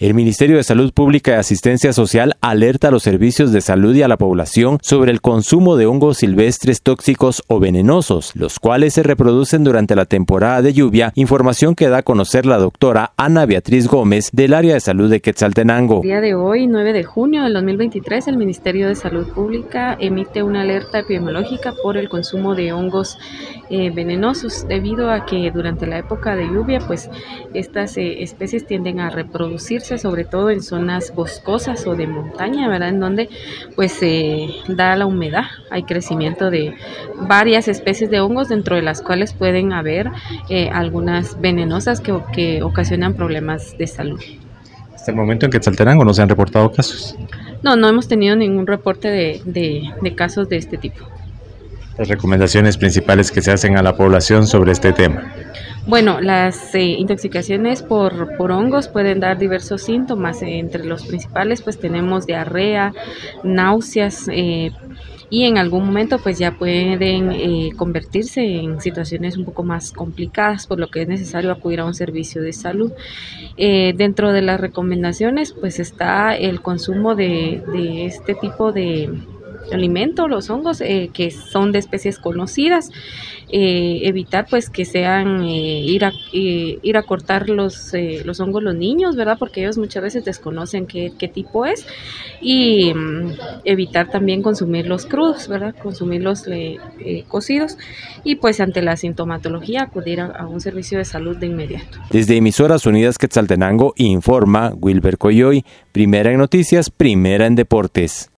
El Ministerio de Salud Pública y Asistencia Social alerta a los servicios de salud y a la población sobre el consumo de hongos silvestres tóxicos o venenosos, los cuales se reproducen durante la temporada de lluvia, información que da a conocer la doctora Ana Beatriz Gómez del área de salud de Quetzaltenango. El día de hoy, 9 de junio del 2023, el Ministerio de Salud Pública emite una alerta epidemiológica por el consumo de hongos eh, venenosos debido a que durante la época de lluvia, pues estas eh, especies tienden a reproducirse sobre todo en zonas boscosas o de montaña, ¿verdad? En donde pues se da la humedad, hay crecimiento de varias especies de hongos, dentro de las cuales pueden haber eh, algunas venenosas que, que ocasionan problemas de salud. Hasta el momento en que Quetzaltenango no se han reportado casos. No, no hemos tenido ningún reporte de, de, de casos de este tipo. Las recomendaciones principales que se hacen a la población sobre este tema. Bueno, las eh, intoxicaciones por, por, hongos pueden dar diversos síntomas. entre los principales, pues tenemos diarrea, náuseas. Eh, y en algún momento pues ya pueden eh, convertirse en situaciones un poco más complicadas por lo que es necesario acudir a un servicio de salud. dentro de las recomendaciones pues está el consumo de, de este tipo de, alimento, los hongos eh, que son de especies conocidas, eh, evitar pues que sean eh, ir, a, ir a cortar los, los hongos los niños, ¿verdad? Porque ellos muchas veces desconocen qué, qué tipo es y mm, evitar también consumirlos crudos, ¿verdad? Consumirlos cocidos y pues ante la sintomatología acudir a, a, un servicio de salud de inmediato. Desde Emisoras Unidas Quetzaltenango informa Wilber Coyoy, primera en noticias, primera en deportes.